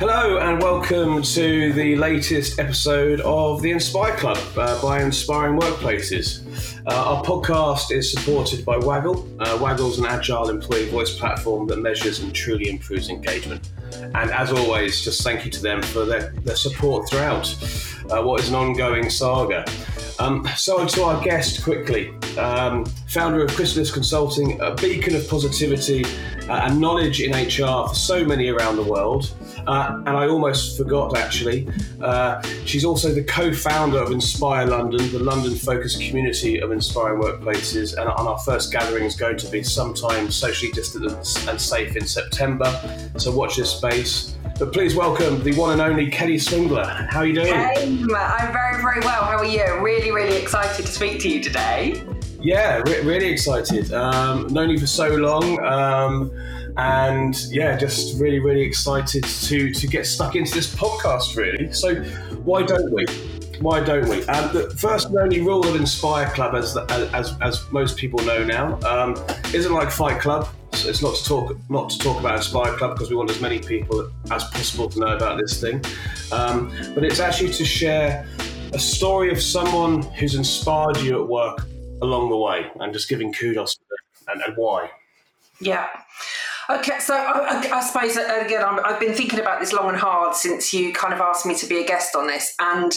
Hello and welcome to the latest episode of the Inspire Club uh, by Inspiring Workplaces. Uh, our podcast is supported by Waggle. Uh, Waggle's an agile employee voice platform that measures and truly improves engagement. And as always, just thank you to them for their, their support throughout uh, what is an ongoing saga. Um, so, to our guest quickly, um, founder of Chrysalis Consulting, a beacon of positivity uh, and knowledge in HR for so many around the world. Uh, and I almost forgot actually, uh, she's also the co founder of Inspire London, the London focused community of inspiring workplaces. And, and our first gathering is going to be sometime socially distant and safe in September. So watch this space. But please welcome the one and only Kelly Swingler. How are you doing? Hey, I'm very, very well. How are you? Really, really excited to speak to you today. Yeah, re- really excited. Um, known you for so long. Um, and yeah, just really, really excited to to get stuck into this podcast. Really, so why don't we? Why don't we? Um, the first and only rule of Inspire Club, as as, as most people know now, um, isn't like Fight Club. So it's not to talk not to talk about Inspire Club because we want as many people as possible to know about this thing. Um, but it's actually to share a story of someone who's inspired you at work along the way, and just giving kudos and, and why. Yeah. Okay, so I, I suppose uh, again, i have been thinking about this long and hard since you kind of asked me to be a guest on this, and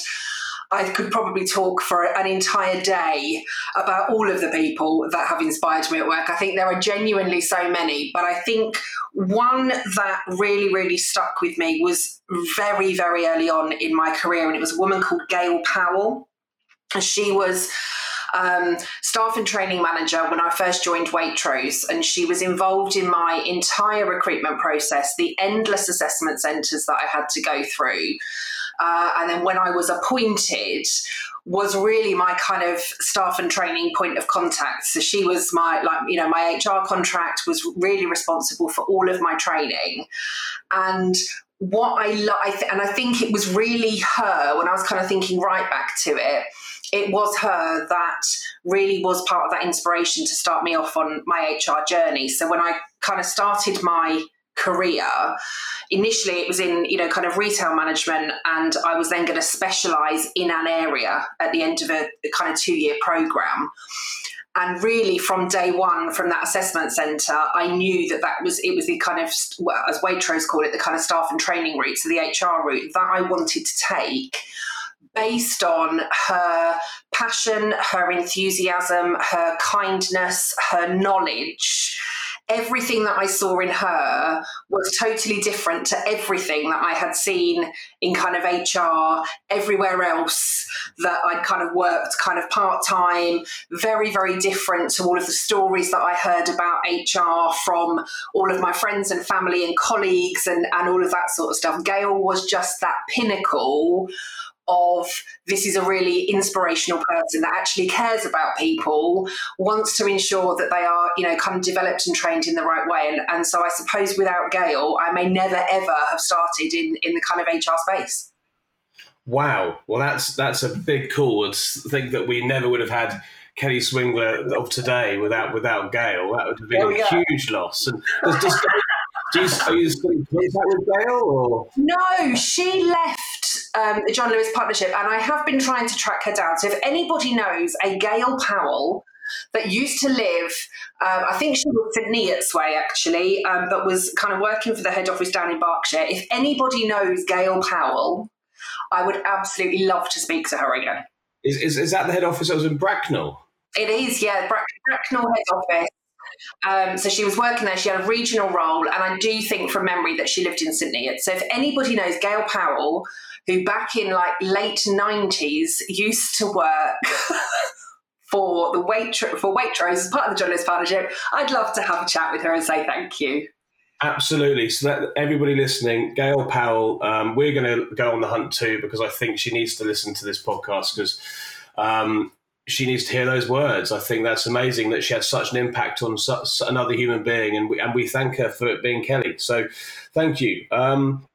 I could probably talk for an entire day about all of the people that have inspired me at work. I think there are genuinely so many, but I think one that really, really stuck with me was very, very early on in my career, and it was a woman called Gail Powell. And she was um, staff and training manager when I first joined Waitrose, and she was involved in my entire recruitment process, the endless assessment centres that I had to go through. Uh, and then when I was appointed, was really my kind of staff and training point of contact. So she was my like you know my HR contract was really responsible for all of my training, and what I like, and I think it was really her when I was kind of thinking right back to it it was her that really was part of that inspiration to start me off on my HR journey. So when I kind of started my career initially it was in you know kind of retail management and i was then going to specialize in an area at the end of a, a kind of two year program and really from day one from that assessment center i knew that that was it was the kind of as waitrose called it the kind of staff and training route so the hr route that i wanted to take based on her passion, her enthusiasm, her kindness, her knowledge. Everything that I saw in her was totally different to everything that I had seen in kind of HR everywhere else that I'd kind of worked kind of part time, very, very different to all of the stories that I heard about HR from all of my friends and family and colleagues and, and all of that sort of stuff. Gail was just that pinnacle of this is a really inspirational person that actually cares about people, wants to ensure that they are, you know, kind of developed and trained in the right way. And, and so I suppose without Gail, I may never ever have started in, in the kind of HR space. Wow. Well, that's that's a big call. It's think that we never would have had Kelly Swingler of today without without Gail. That would have been oh, a huge loss. And does, does do you, are you still in contact with Gail? Or? No, she left um, the John Lewis Partnership, and I have been trying to track her down. So if anybody knows a Gail Powell that used to live, um, I think she was St Neots way actually, um, but was kind of working for the head office down in Berkshire. If anybody knows Gail Powell, I would absolutely love to speak to her again. Is, is, is that the head office that was in Bracknell? It is, yeah, Bracknell head office. Um, so she was working there. She had a regional role, and I do think from memory that she lived in Neots. So if anybody knows Gail Powell, who back in like late nineties used to work. for the wait for Waitrose as part of the Lewis Partnership, I'd love to have a chat with her and say thank you. Absolutely. So that everybody listening, Gail Powell, um, we're going to go on the hunt too because I think she needs to listen to this podcast because um, she needs to hear those words. I think that's amazing that she had such an impact on such another human being, and we and we thank her for it being Kelly. So, thank you. Um,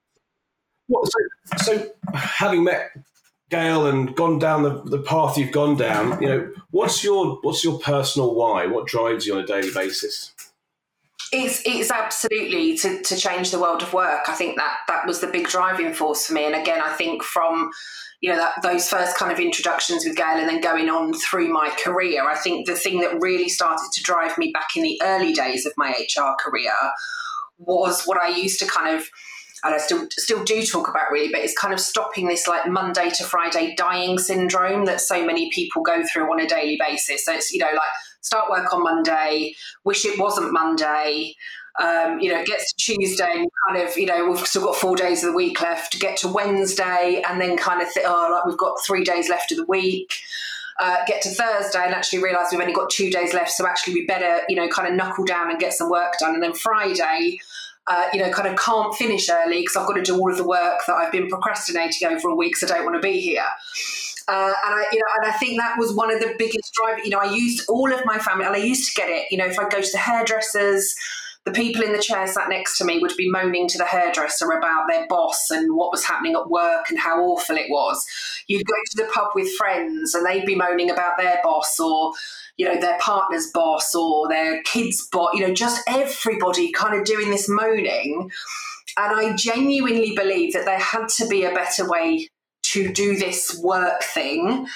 so, so, having met Gail and gone down the, the path you've gone down, you know, what's your what's your personal why? What drives you on a daily basis? It's it's absolutely to, to change the world of work. I think that that was the big driving force for me. And again, I think from you know that those first kind of introductions with Gail and then going on through my career, I think the thing that really started to drive me back in the early days of my HR career was what I used to kind of and I still still do talk about really, but it's kind of stopping this like Monday to Friday dying syndrome that so many people go through on a daily basis. So it's you know like start work on Monday, wish it wasn't Monday. Um, you know, gets to Tuesday and kind of, you know, we've still got four days of the week left get to Wednesday and then kind of, th- oh, like we've got three days left of the week. Uh, get to Thursday and actually realise we've only got two days left, so actually we better, you know, kind of knuckle down and get some work done. And then Friday, uh, you know, kind of can't finish early because I've got to do all of the work that I've been procrastinating over a week, so I don't want to be here. Uh, and I, you know, and I think that was one of the biggest drivers. You know, I used all of my family, and I used to get it. You know, if I go to the hairdressers, the people in the chair sat next to me would be moaning to the hairdresser about their boss and what was happening at work and how awful it was. You'd go to the pub with friends, and they'd be moaning about their boss or you know, their partner's boss or their kid's boss, you know, just everybody kind of doing this moaning. And I genuinely believe that there had to be a better way to do this work thing.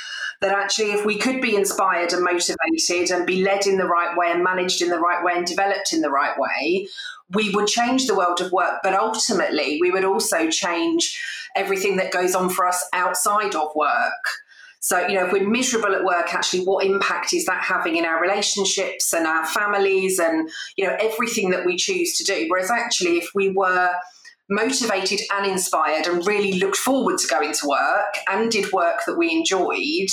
That actually, if we could be inspired and motivated and be led in the right way and managed in the right way and developed in the right way, we would change the world of work. But ultimately, we would also change everything that goes on for us outside of work. So, you know, if we're miserable at work, actually, what impact is that having in our relationships and our families and, you know, everything that we choose to do? Whereas actually, if we were motivated and inspired and really looked forward to going to work and did work that we enjoyed,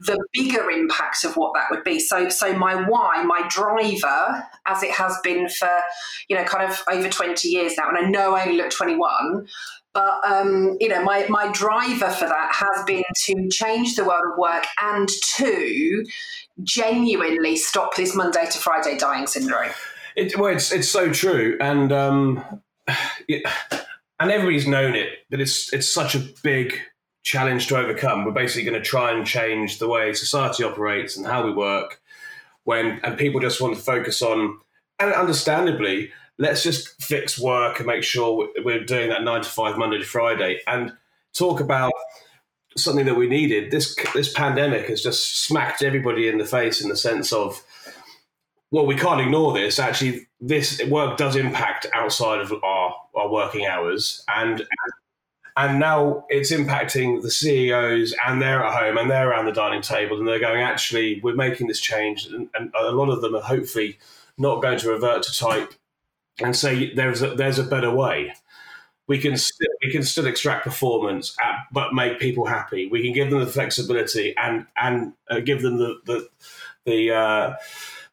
the bigger impact of what that would be. So, so my why, my driver, as it has been for, you know, kind of over 20 years now, and I know I only look 21, but um, you know, my my driver for that has been to change the world of work and to genuinely stop this Monday to Friday dying syndrome. It, well, it's it's so true, and um, and everybody's known it, but it's it's such a big challenge to overcome. We're basically going to try and change the way society operates and how we work. When and people just want to focus on, and understandably, let's just fix work and make sure we're doing that nine to five Monday to Friday and talk about something that we needed. This this pandemic has just smacked everybody in the face in the sense of, well, we can't ignore this. Actually, this work does impact outside of our, our working hours, and and now it's impacting the CEOs, and they're at home and they're around the dining table, and they're going, actually, we're making this change, and, and a lot of them are hopefully not going to revert to type and say there's a, there's a better way. We can still, we can still extract performance, at, but make people happy. We can give them the flexibility and and uh, give them the the the uh,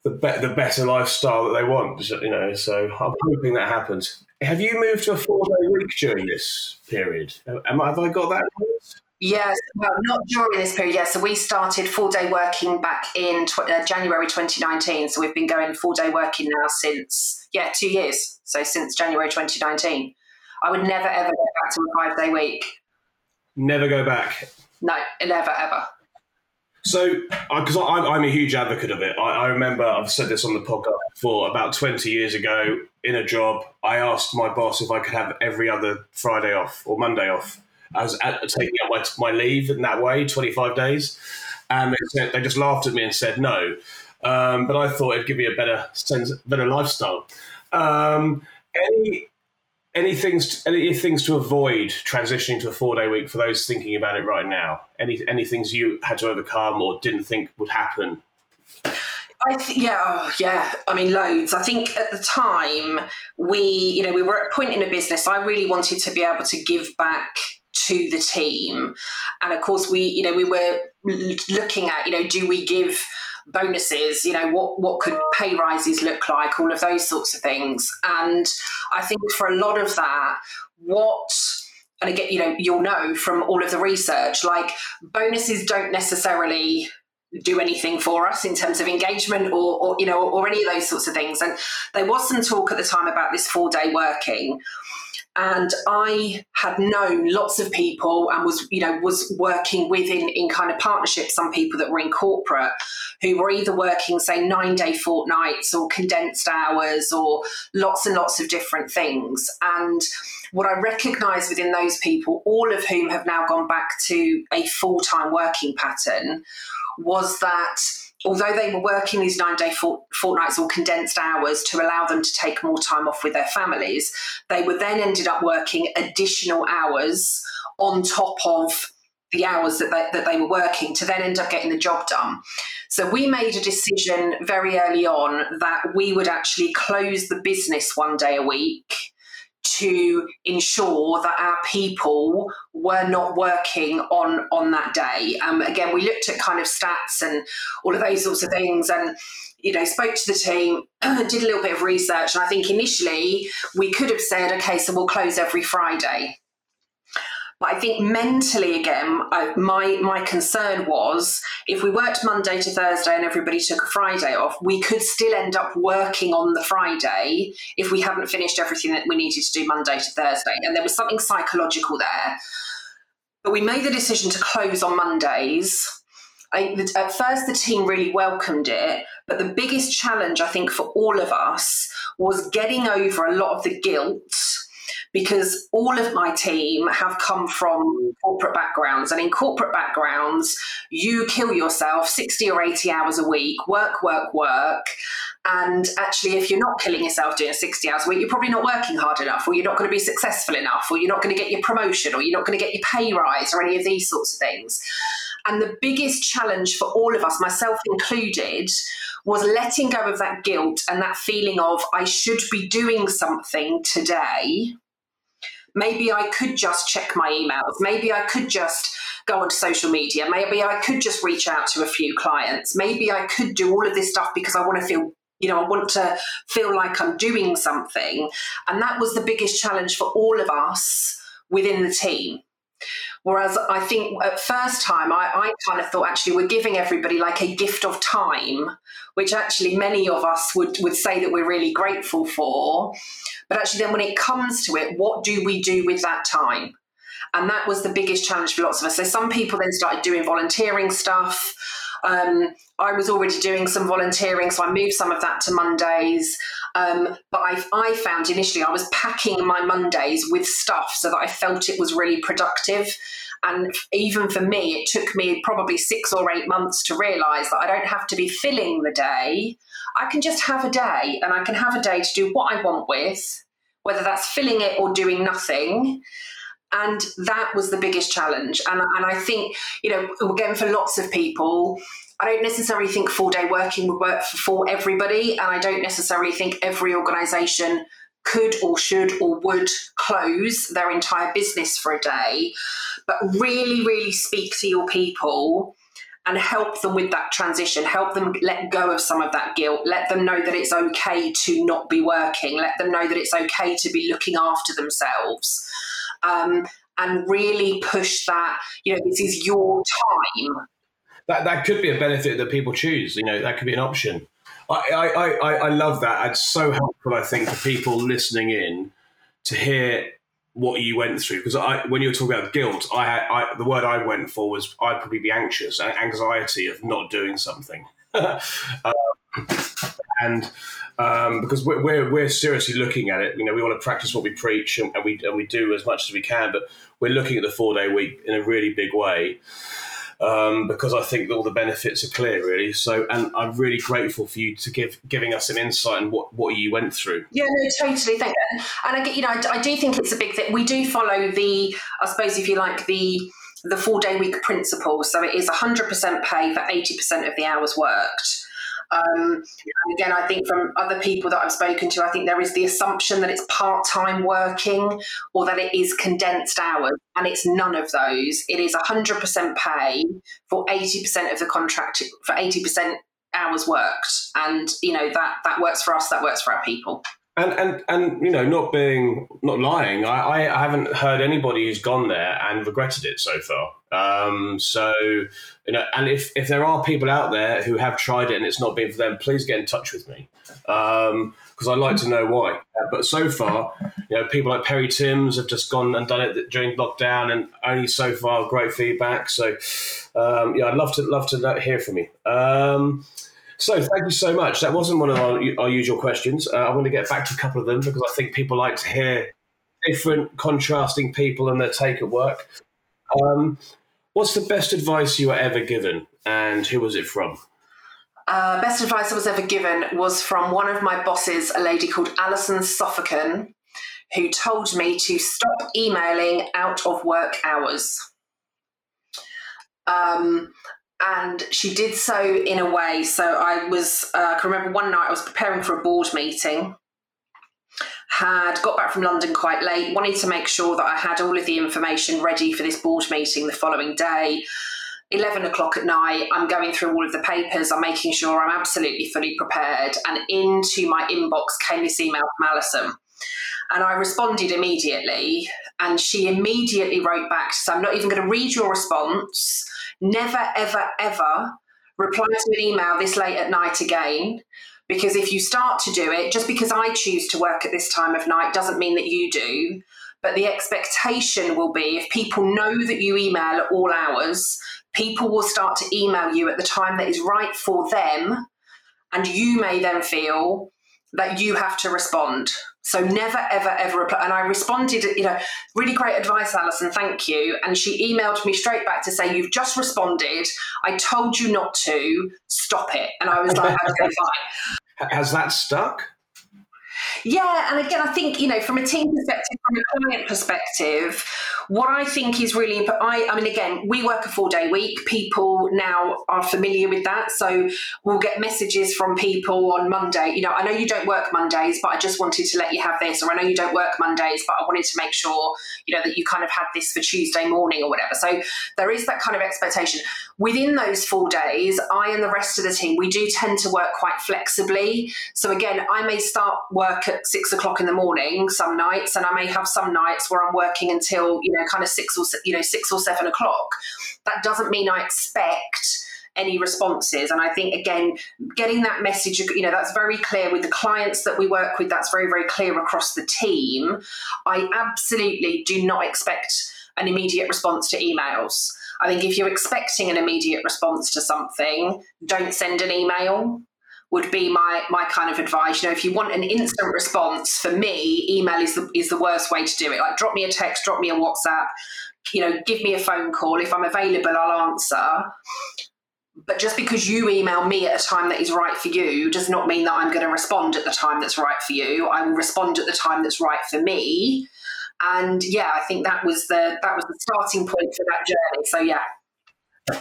the, be- the better lifestyle that they want. You know, so I'm hoping that happens. Have you moved to a four day week during this period? Am, have I got that? Yes, well, not during this period. Yes, so we started four day working back in tw- uh, January 2019. So we've been going four day working now since yeah two years. So since January 2019, I would never ever go back to a five day week. Never go back. No, never ever. So, because I'm, a huge advocate of it, I, I remember I've said this on the podcast before. About 20 years ago, in a job, I asked my boss if I could have every other Friday off or Monday off I was at, taking out my, my leave in that way, 25 days. And they, said, they just laughed at me and said no. Um, but I thought it'd give me a better sense, better lifestyle. Um, any any things any things to avoid transitioning to a four day week for those thinking about it right now? Any any things you had to overcome or didn't think would happen? I th- yeah, oh, yeah. I mean, loads. I think at the time we, you know, we were at a point in a business. I really wanted to be able to give back to the team. And of course, we, you know, we were looking at, you know, do we give bonuses? You know, what what could pay rises look like? All of those sorts of things. And I think for a lot of that, what and again, you know, you'll know from all of the research, like bonuses don't necessarily do anything for us in terms of engagement or, or you know or, or any of those sorts of things and there was some talk at the time about this four day working and I had known lots of people and was, you know, was working within in kind of partnership, some people that were in corporate who were either working, say, nine day fortnights or condensed hours or lots and lots of different things. And what I recognised within those people, all of whom have now gone back to a full time working pattern, was that although they were working these nine day fort- fortnights or condensed hours to allow them to take more time off with their families, they were then ended up working additional hours on top of the hours that they, that they were working to then end up getting the job done. So we made a decision very early on that we would actually close the business one day a week to ensure that our people were not working on on that day. Um, again, we looked at kind of stats and all of those sorts of things, and you know, spoke to the team, did a little bit of research, and I think initially we could have said, okay, so we'll close every Friday. But I think mentally, again, I, my my concern was if we worked Monday to Thursday and everybody took a Friday off, we could still end up working on the Friday if we hadn't finished everything that we needed to do Monday to Thursday. And there was something psychological there. But we made the decision to close on Mondays. I, at first, the team really welcomed it, but the biggest challenge I think for all of us was getting over a lot of the guilt because all of my team have come from corporate backgrounds. And in corporate backgrounds, you kill yourself 60 or 80 hours a week, work, work, work. And actually, if you're not killing yourself doing 60 hours a week, you're probably not working hard enough, or you're not going to be successful enough, or you're not going to get your promotion, or you're not going to get your pay rise, or any of these sorts of things. And the biggest challenge for all of us, myself included, was letting go of that guilt and that feeling of I should be doing something today Maybe I could just check my emails. Maybe I could just go onto social media. Maybe I could just reach out to a few clients. Maybe I could do all of this stuff because I want to feel you know, I want to feel like I'm doing something. And that was the biggest challenge for all of us within the team. Whereas I think at first time, I, I, kind of thought actually we're giving everybody like a gift of time, which actually many of us would, would say that we're really grateful for. But actually, then when it comes to it, what do we do with that time? And that was the biggest challenge for lots of us. So some people then started doing volunteering stuff. Um, I was already doing some volunteering, so I moved some of that to Mondays. Um, but I, I found initially I was packing my Mondays with stuff so that I felt it was really productive. And even for me, it took me probably six or eight months to realize that I don't have to be filling the day. I can just have a day and I can have a day to do what I want with, whether that's filling it or doing nothing. And that was the biggest challenge. And, and I think, you know, again, for lots of people, I don't necessarily think four day working would work for everybody. And I don't necessarily think every organization could or should or would close their entire business for a day. But really, really speak to your people and help them with that transition, help them let go of some of that guilt, let them know that it's okay to not be working, let them know that it's okay to be looking after themselves. Um, and really push that, you know, this is your time. That, that could be a benefit that people choose. You know, that could be an option. I, I, I, I love that. It's so helpful, I think, for people listening in to hear what you went through because I, when you were talking about guilt, I, had, I the word I went for was I'd probably be anxious, and anxiety of not doing something, um, and um, because we're, we're, we're seriously looking at it. You know, we want to practice what we preach, and, and we and we do as much as we can, but we're looking at the four day week in a really big way um, because I think all the benefits are clear, really. So, and I'm really grateful for you to give giving us an insight on what, what you went through. Yeah, no, totally. Thank you. And I get, you know, I, I do think it's a big thing. We do follow the, I suppose, if you like, the the four day week principle. So it is 100% pay for 80% of the hours worked. Um, again, I think from other people that I've spoken to, I think there is the assumption that it's part time working or that it is condensed hours, and it's none of those. It is 100% pay for 80% of the contract, for 80% hours worked. And, you know, that, that works for us, that works for our people. And, and and you know, not being not lying, I, I haven't heard anybody who's gone there and regretted it so far. Um, so, you know, and if, if there are people out there who have tried it and it's not been for them, please get in touch with me because um, I'd like to know why. Uh, but so far, you know, people like Perry Timms have just gone and done it during lockdown, and only so far great feedback. So, um, yeah, I'd love to love to hear from you. Um, so thank you so much. That wasn't one of our, our usual questions. Uh, I want to get back to a couple of them because I think people like to hear different, contrasting people and their take at work. Um, what's the best advice you were ever given, and who was it from? Uh, best advice I was ever given was from one of my bosses, a lady called Alison Suffolken, who told me to stop emailing out of work hours. Um, and she did so in a way. So I was, uh, I can remember one night I was preparing for a board meeting, had got back from London quite late, wanted to make sure that I had all of the information ready for this board meeting the following day. 11 o'clock at night, I'm going through all of the papers, I'm making sure I'm absolutely fully prepared. And into my inbox came this email from Alison. And I responded immediately, and she immediately wrote back, So I'm not even going to read your response. Never, ever, ever reply to an email this late at night again. Because if you start to do it, just because I choose to work at this time of night doesn't mean that you do. But the expectation will be if people know that you email at all hours, people will start to email you at the time that is right for them. And you may then feel that you have to respond. So never, ever, ever reply. And I responded, you know, really great advice, Alison, thank you. And she emailed me straight back to say, You've just responded. I told you not to. Stop it. And I was like, Okay, fine. Has that stuck? Yeah, and again, I think you know, from a team perspective, from a client perspective, what I think is really important. I, mean, again, we work a four day week. People now are familiar with that, so we'll get messages from people on Monday. You know, I know you don't work Mondays, but I just wanted to let you have this, or I know you don't work Mondays, but I wanted to make sure you know that you kind of had this for Tuesday morning or whatever. So there is that kind of expectation within those four days. I and the rest of the team, we do tend to work quite flexibly. So again, I may start work at six o'clock in the morning some nights, and I may have some nights where I'm working until you know kind of six or you know six or seven o'clock. That doesn't mean I expect any responses. And I think, again, getting that message, you know, that's very clear with the clients that we work with, that's very, very clear across the team. I absolutely do not expect an immediate response to emails. I think if you're expecting an immediate response to something, don't send an email would be my my kind of advice. You know, if you want an instant response, for me, email is the is the worst way to do it. Like drop me a text, drop me a WhatsApp, you know, give me a phone call. If I'm available, I'll answer. But just because you email me at a time that is right for you does not mean that I'm going to respond at the time that's right for you. I will respond at the time that's right for me. And yeah, I think that was the that was the starting point for that journey. So yeah,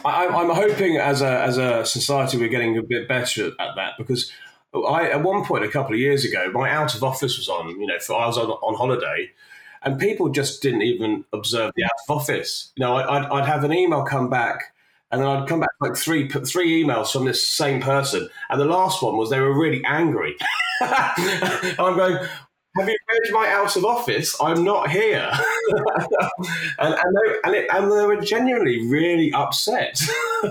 I, am hoping as a as a society we're getting a bit better at that because I at one point a couple of years ago my out of office was on you know for, I was on, on holiday and people just didn't even observe the out of office. You know, I'd, I'd have an email come back and then I'd come back like three three emails from this same person, and the last one was they were really angry. I'm going, have you read my out of office? I'm not here. and, and, they, and, it, and, they, were genuinely really upset.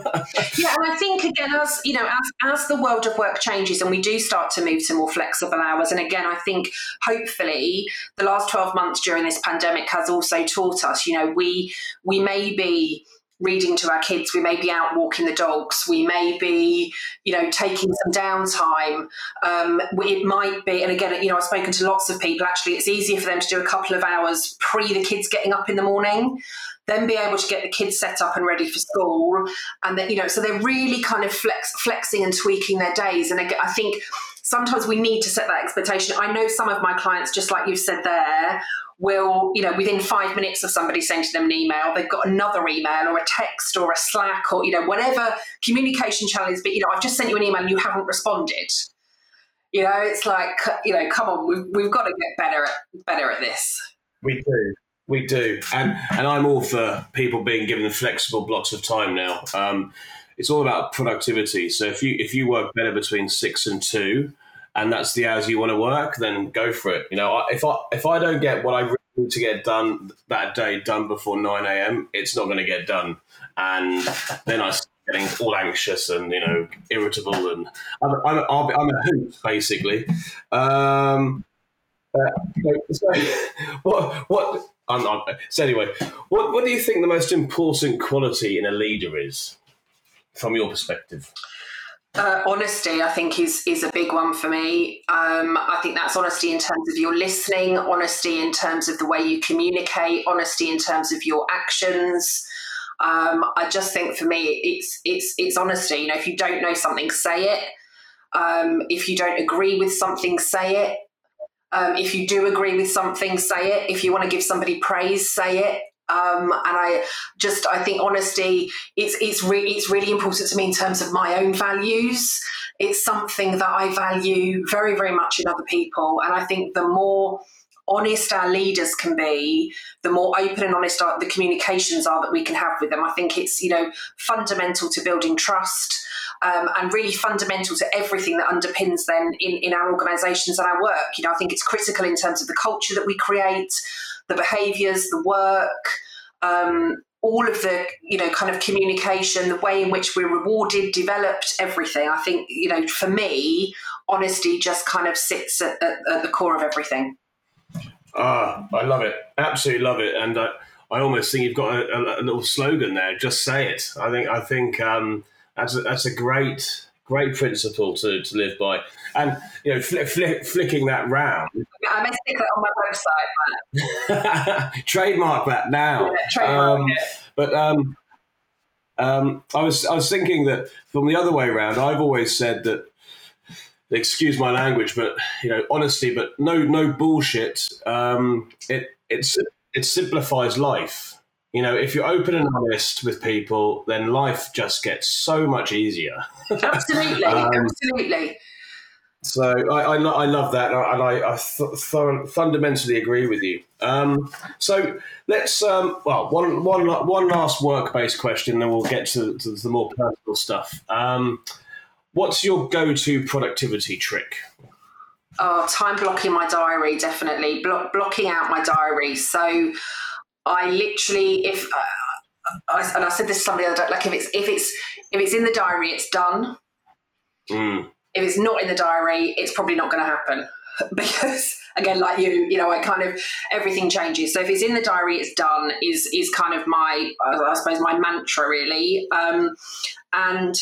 yeah, and I think again, as you know, as, as the world of work changes and we do start to move to more flexible hours, and again, I think hopefully the last 12 months during this pandemic has also taught us, you know, we we may be reading to our kids. We may be out walking the dogs. We may be, you know, taking some downtime. Um, it might be, and again, you know, I've spoken to lots of people. Actually, it's easier for them to do a couple of hours pre the kids getting up in the morning. Then be able to get the kids set up and ready for school, and that you know, so they're really kind of flex, flexing and tweaking their days. And I think sometimes we need to set that expectation. I know some of my clients, just like you've said there, will, you know, within five minutes of somebody sending them an email, they've got another email or a text or a Slack or, you know, whatever communication channel is, but, you know, I've just sent you an email and you haven't responded. You know, it's like, you know, come on, we've, we've got to get better at, better at this. We do. We do. And, and I'm all for people being given flexible blocks of time now. Um, it's all about productivity. So if you if you work better between six and two, and that's the hours you want to work, then go for it. You know, if I if I don't get what I really need to get done that day done before 9 a.m., it's not going to get done. And then I start getting all anxious and, you know, irritable. And I'm, I'm, I'm a hoot, basically. Um, uh, so, what, what, I'm, I'm, so anyway, what, what do you think the most important quality in a leader is from your perspective? Uh, honesty, I think, is is a big one for me. Um, I think that's honesty in terms of your listening, honesty in terms of the way you communicate, honesty in terms of your actions. Um, I just think for me, it's it's it's honesty. You know, if you don't know something, say it. Um, if you don't agree with something, say it. Um, if you do agree with something, say it. If you want to give somebody praise, say it. Um, and I just I think honesty it's it's really it's really important to me in terms of my own values. It's something that I value very very much in other people, and I think the more honest our leaders can be, the more open and honest the communications are that we can have with them. I think it's you know fundamental to building trust. Um, and really fundamental to everything that underpins then in, in our organisations and our work. You know, I think it's critical in terms of the culture that we create, the behaviours, the work, um, all of the you know kind of communication, the way in which we're rewarded, developed, everything. I think you know for me, honesty just kind of sits at, at, at the core of everything. Ah, I love it. Absolutely love it, and. Uh, I almost think you've got a, a, little slogan there. Just say it. I think. I think um, that's a, that's a great great principle to, to live by. And you know, fl- fl- flicking that round. I may stick that on my website. trademark that now. Yeah, trademark um, But um, um, I was I was thinking that from the other way around, I've always said that. Excuse my language, but you know, honesty, but no, no bullshit. Um, it it's it simplifies life you know, if you're open and honest with people, then life just gets so much easier. Absolutely, um, absolutely. So I, I, I, love that, and I, I th- th- fundamentally agree with you. Um, so let's um, well one, one, one last work-based question, then we'll get to, to the more personal stuff. Um, what's your go-to productivity trick? Oh, time blocking my diary, definitely. Block, blocking out my diary. So I literally, if uh, I, and I said this to somebody the other day, like if it's if it's if it's in the diary, it's done. Mm. If it's not in the diary, it's probably not going to happen because again, like you, you know, I kind of everything changes. So if it's in the diary, it's done. Is is kind of my I suppose my mantra really, um, and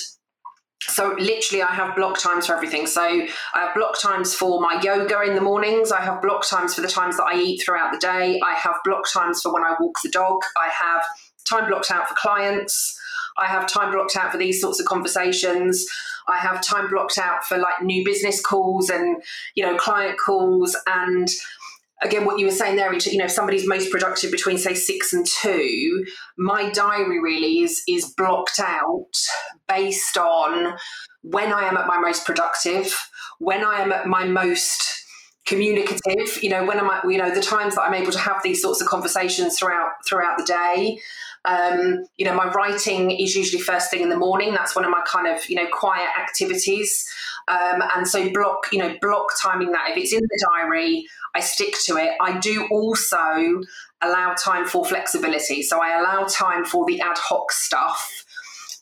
so literally i have block times for everything. So i have block times for my yoga in the mornings. I have block times for the times that i eat throughout the day. I have block times for when i walk the dog. I have time blocked out for clients. I have time blocked out for these sorts of conversations. I have time blocked out for like new business calls and you know client calls. And again what you were saying there you know if somebody's most productive between say six and two my diary really is is blocked out based on when i am at my most productive when i am at my most communicative you know when am i you know the times that i'm able to have these sorts of conversations throughout throughout the day. Um, you know my writing is usually first thing in the morning. That's one of my kind of you know quiet activities um, and so block you know block timing that if it's in the diary I stick to it. I do also allow time for flexibility. So I allow time for the ad hoc stuff.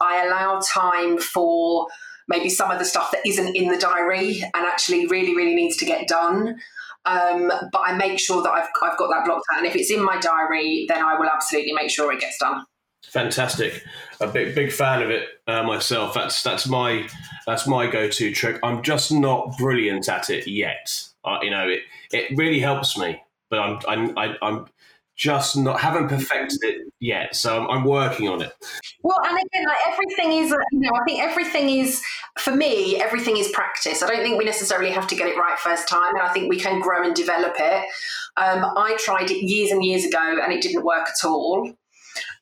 I allow time for maybe some of the stuff that isn't in the diary and actually really, really needs to get done. Um, but I make sure that I've, I've got that blocked out. And if it's in my diary, then I will absolutely make sure it gets done. Fantastic, a big big fan of it uh, myself. That's that's my that's my go to trick. I'm just not brilliant at it yet. Uh, you know, it it really helps me, but I'm I'm I, am i am just not haven't perfected it yet. So I'm, I'm, working on it. Well, and again, like everything is, you know, I think everything is for me. Everything is practice. I don't think we necessarily have to get it right first time, and I think we can grow and develop it. Um, I tried it years and years ago, and it didn't work at all.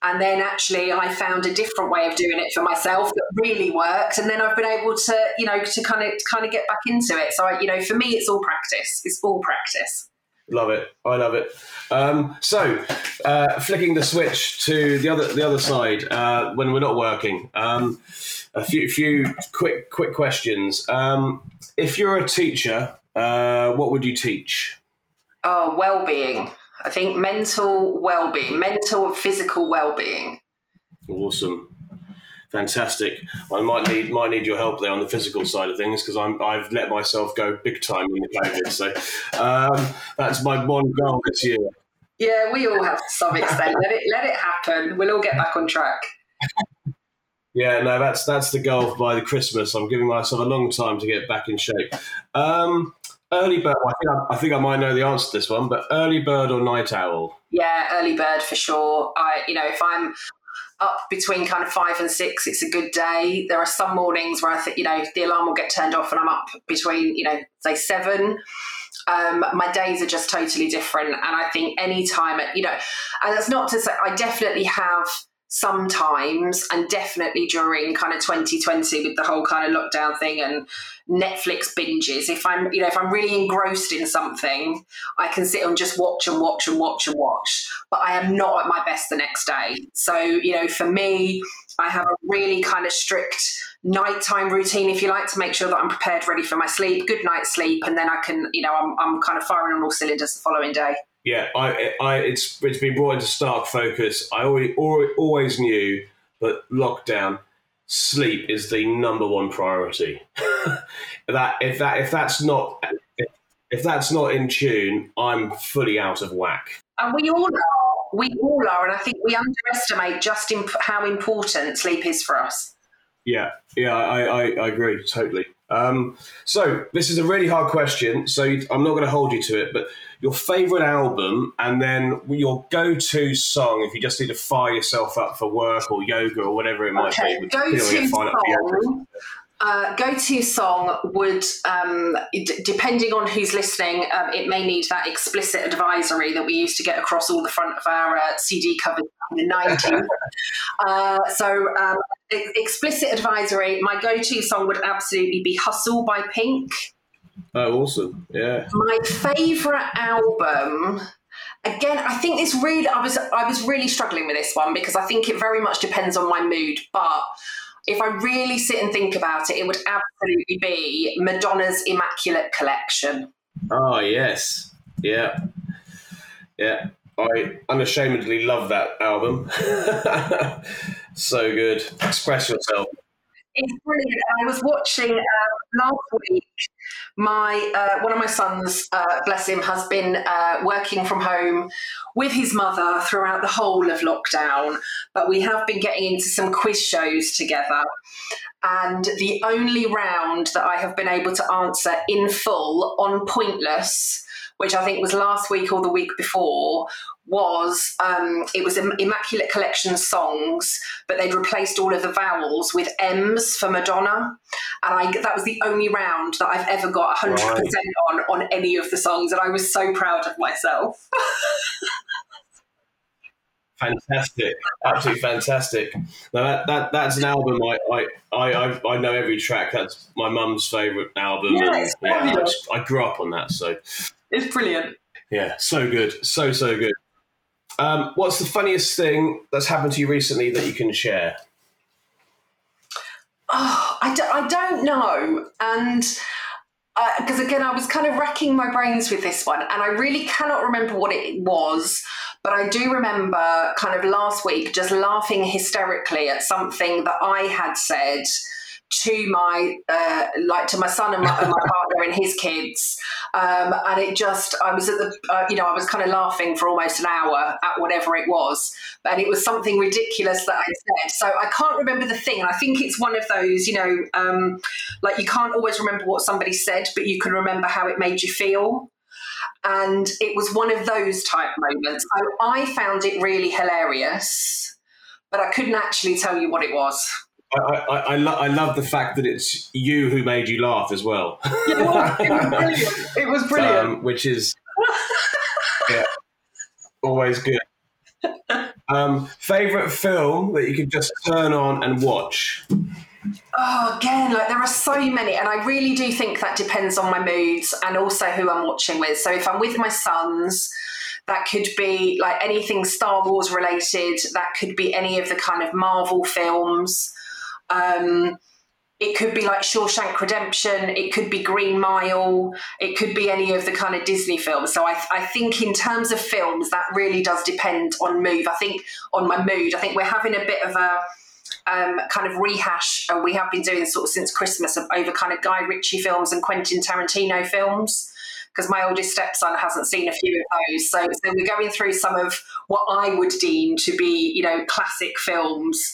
And then actually, I found a different way of doing it for myself that really worked. And then I've been able to, you know, to kind of kind of get back into it. So, I, you know, for me, it's all practice. It's all practice. Love it. I love it. Um, so, uh, flicking the switch to the other the other side uh, when we're not working. Um, a few few quick quick questions. Um, if you're a teacher, uh, what would you teach? Oh, well-being. I think mental well-being, mental and physical well-being. Awesome. Fantastic. I might need might need your help there on the physical side of things because I'm I've let myself go big time in the COVID. So um, that's my one goal this year. Yeah, we all have to some extent. let it let it happen. We'll all get back on track. Yeah, no, that's that's the goal by the Christmas. I'm giving myself a long time to get back in shape. Um, early bird. I think I, I, think I might know the answer to this one, but early bird or night owl? Yeah, early bird for sure. I, you know, if I'm up between kind of five and six, it's a good day. There are some mornings where I think, you know, the alarm will get turned off and I'm up between, you know, say seven. Um, my days are just totally different. And I think any time, you know, and that's not to say I definitely have sometimes and definitely during kind of 2020 with the whole kind of lockdown thing and Netflix binges. If I'm, you know, if I'm really engrossed in something, I can sit and just watch and watch and watch and watch. But I am not at my best the next day. So, you know, for me, I have a really kind of strict nighttime routine, if you like, to make sure that I'm prepared, ready for my sleep, good night's sleep, and then I can, you know, I'm, I'm kind of firing on all cylinders the following day yeah, I, I, it's it's been brought into stark focus. I always always knew, but lockdown, sleep is the number one priority. that if that if that's not if, if that's not in tune, I'm fully out of whack. And we all are. We all are, and I think we underestimate just imp- how important sleep is for us. Yeah, yeah, I, I, I agree totally. Um, so this is a really hard question, so I'm not going to hold you to it, but your favorite album and then your go-to song if you just need to fire yourself up for work or yoga or whatever it might okay. be. Go-to song. Uh, go-to song would, um, d- depending on who's listening, um, it may need that explicit advisory that we used to get across all the front of our uh, CD covers in the 90s. uh, so, um, explicit advisory, my go-to song would absolutely be Hustle by Pink. Oh, awesome! Yeah. My favourite album. Again, I think this really. I was I was really struggling with this one because I think it very much depends on my mood. But if I really sit and think about it, it would absolutely be Madonna's Immaculate Collection. Oh yes, yeah, yeah. I unashamedly love that album. so good. Express yourself. It's brilliant. I was watching uh, last week. My uh, one of my sons, uh, bless him, has been uh, working from home with his mother throughout the whole of lockdown. But we have been getting into some quiz shows together. And the only round that I have been able to answer in full on Pointless which I think was last week or the week before, was um, it was Immaculate Collection songs, but they'd replaced all of the vowels with M's for Madonna, and I that was the only round that I've ever got 100 percent on on any of the songs, and I was so proud of myself. fantastic, absolutely fantastic. Now that, that that's an album I, I I I know every track. That's my mum's favourite album, yeah, and yeah, I, just, I grew up on that, so it's brilliant. Yeah, so good, so so good. Um, what's the funniest thing that's happened to you recently that you can share? Oh, I d- I don't know. And because uh, again, I was kind of racking my brains with this one, and I really cannot remember what it was. But I do remember kind of last week just laughing hysterically at something that I had said to my uh, like to my son and my, and my partner and his kids. Um, and it just i was at the uh, you know i was kind of laughing for almost an hour at whatever it was. And it was something ridiculous that i said. So i can't remember the thing. I think it's one of those you know um, like you can't always remember what somebody said but you can remember how it made you feel and it was one of those type moments so i found it really hilarious but i couldn't actually tell you what it was I, I, I, lo- I, love the fact that it's you who made you laugh as well. Yeah, it was brilliant. It was brilliant. Um, which is yeah, always good. Um, favorite film that you can just turn on and watch? Oh, again, like there are so many, and I really do think that depends on my moods and also who I'm watching with. So if I'm with my sons, that could be like anything Star Wars related. That could be any of the kind of Marvel films. Um, it could be like Shawshank Redemption, it could be Green Mile, it could be any of the kind of Disney films. So I, I think in terms of films, that really does depend on mood. I think on my mood. I think we're having a bit of a um, kind of rehash, and we have been doing sort of since Christmas over kind of Guy Ritchie films and Quentin Tarantino films. Because my oldest stepson hasn't seen a few of those, so, so we're going through some of what I would deem to be, you know, classic films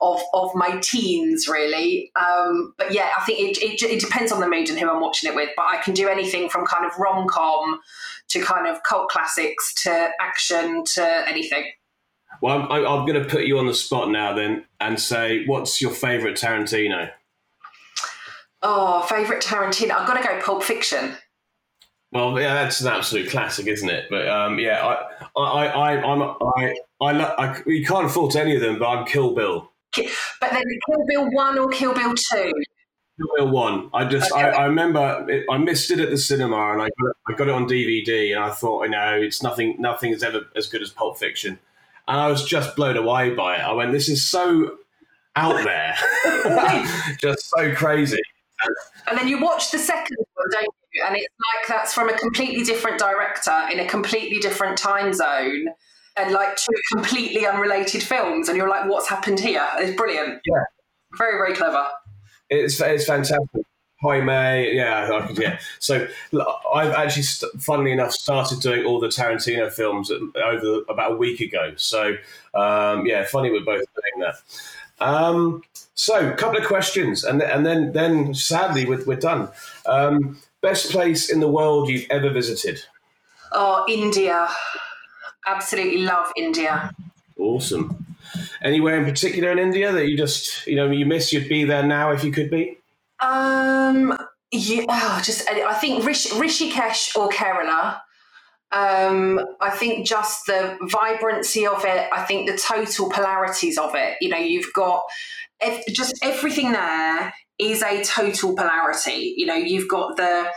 of of my teens, really. Um, but yeah, I think it, it, it depends on the mood and who I'm watching it with. But I can do anything from kind of rom com to kind of cult classics to action to anything. Well, I'm, I'm going to put you on the spot now then and say, what's your favourite Tarantino? Oh, favourite Tarantino? I've got to go Pulp Fiction. Well, yeah, that's an absolute classic, isn't it? But um, yeah, I, I, I, I'm, I, I, I, you can't fault any of them, but I'm Kill Bill. But then Kill Bill one or Kill Bill two? Kill Bill one. I just okay. I, I, remember it, I missed it at the cinema and I got, it, I got it on DVD and I thought you know it's nothing nothing is ever as good as Pulp Fiction, and I was just blown away by it. I went, this is so out there, just so crazy. And then you watch the second one, don't you? And it's like that's from a completely different director in a completely different time zone and like two completely unrelated films, and you're like, what's happened here? It's brilliant. Yeah, very very clever. It's it's fantastic. Hi May, yeah, I could, yeah. So I've actually, funnily enough, started doing all the Tarantino films over about a week ago. So um, yeah, funny we're both doing that. Um, so, a couple of questions, and and then then sadly we're, we're done. Um, best place in the world you've ever visited? Oh, India absolutely love India. Awesome. Anywhere in particular in India that you just you know you miss? You'd be there now if you could be. Um. Yeah. Oh, just I think Rish, Rishikesh or Kerala. Um, I think just the vibrancy of it. I think the total polarities of it. You know, you've got just everything there is a total polarity. You know, you've got the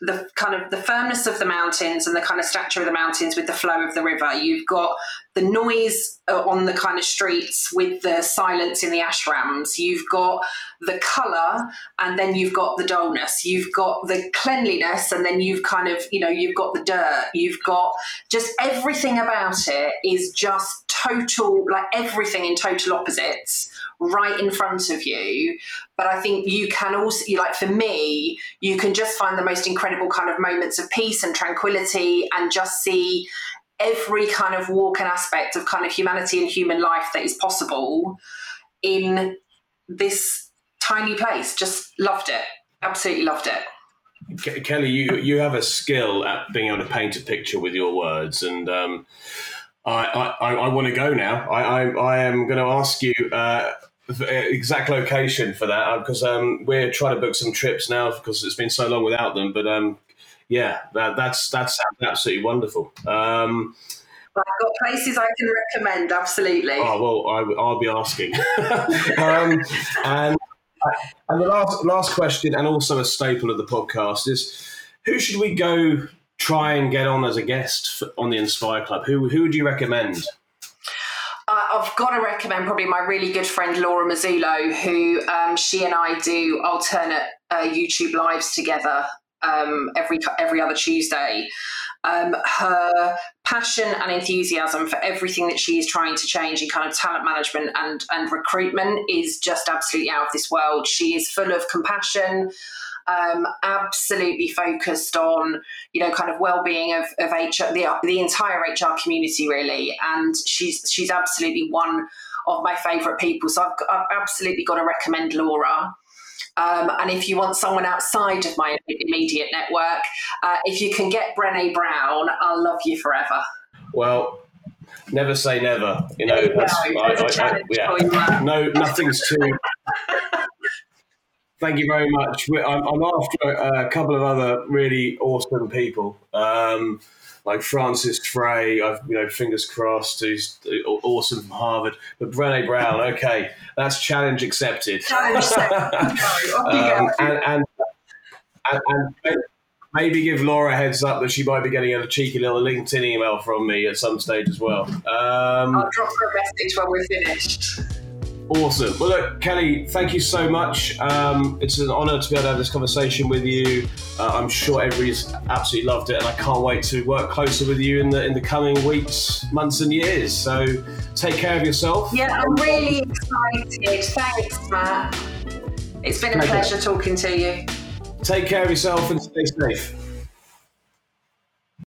the kind of the firmness of the mountains and the kind of stature of the mountains with the flow of the river. You've got the noise uh, on the kind of streets with the silence in the ashrams. You've got the color and then you've got the dullness. You've got the cleanliness and then you've kind of, you know, you've got the dirt. You've got just everything about it is just total, like everything in total opposites right in front of you. But I think you can also, you like for me, you can just find the most incredible kind of moments of peace and tranquility and just see every kind of walk and aspect of kind of humanity and human life that is possible in this tiny place. Just loved it. Absolutely loved it. Kelly, you you have a skill at being able to paint a picture with your words, and um, I, I, I want to go now. I, I, I am going to ask you uh, exact location for that because uh, um, we're trying to book some trips now because it's been so long without them. But um, yeah, that, that's that sounds absolutely wonderful. Um, I've got places I can recommend. Absolutely. Oh well, I, will be asking. um, and and the last last question, and also a staple of the podcast, is who should we go try and get on as a guest for, on the Inspire Club? Who who would you recommend? I've got to recommend probably my really good friend Laura Mazzullo, who um, she and I do alternate uh, YouTube lives together um, every every other Tuesday. Um, her passion and enthusiasm for everything that she is trying to change in kind of talent management and and recruitment is just absolutely out of this world. She is full of compassion um, absolutely focused on you know kind of well-being of, of HR the, the entire HR community really and she's she's absolutely one of my favorite people so I've, I've absolutely got to recommend Laura um, and if you want someone outside of my immediate network, uh, if you can get Brené Brown, I'll love you forever. Well, never say never. You know, that's, I, I, I, yeah. no, nothing's too Thank you very much. I'm, I'm after a, couple of other really awesome people, um, like Frances Frei. I've you know fingers crossed, who's awesome from Harvard. But Brené Brown, okay, that's challenge accepted. Challenge accepted. um, and, and, and, and maybe give Laura a heads up that she might be getting a cheeky little LinkedIn email from me at some stage as well. Um, I'll drop her a message when we're finished. Awesome. Well, look, Kelly, thank you so much. Um, it's an honour to be able to have this conversation with you. Uh, I'm sure everybody's absolutely loved it, and I can't wait to work closer with you in the in the coming weeks, months, and years. So, take care of yourself. Yeah, I'm really excited. Thanks, Matt. It's been a pleasure talking to you. Take care of yourself and stay safe.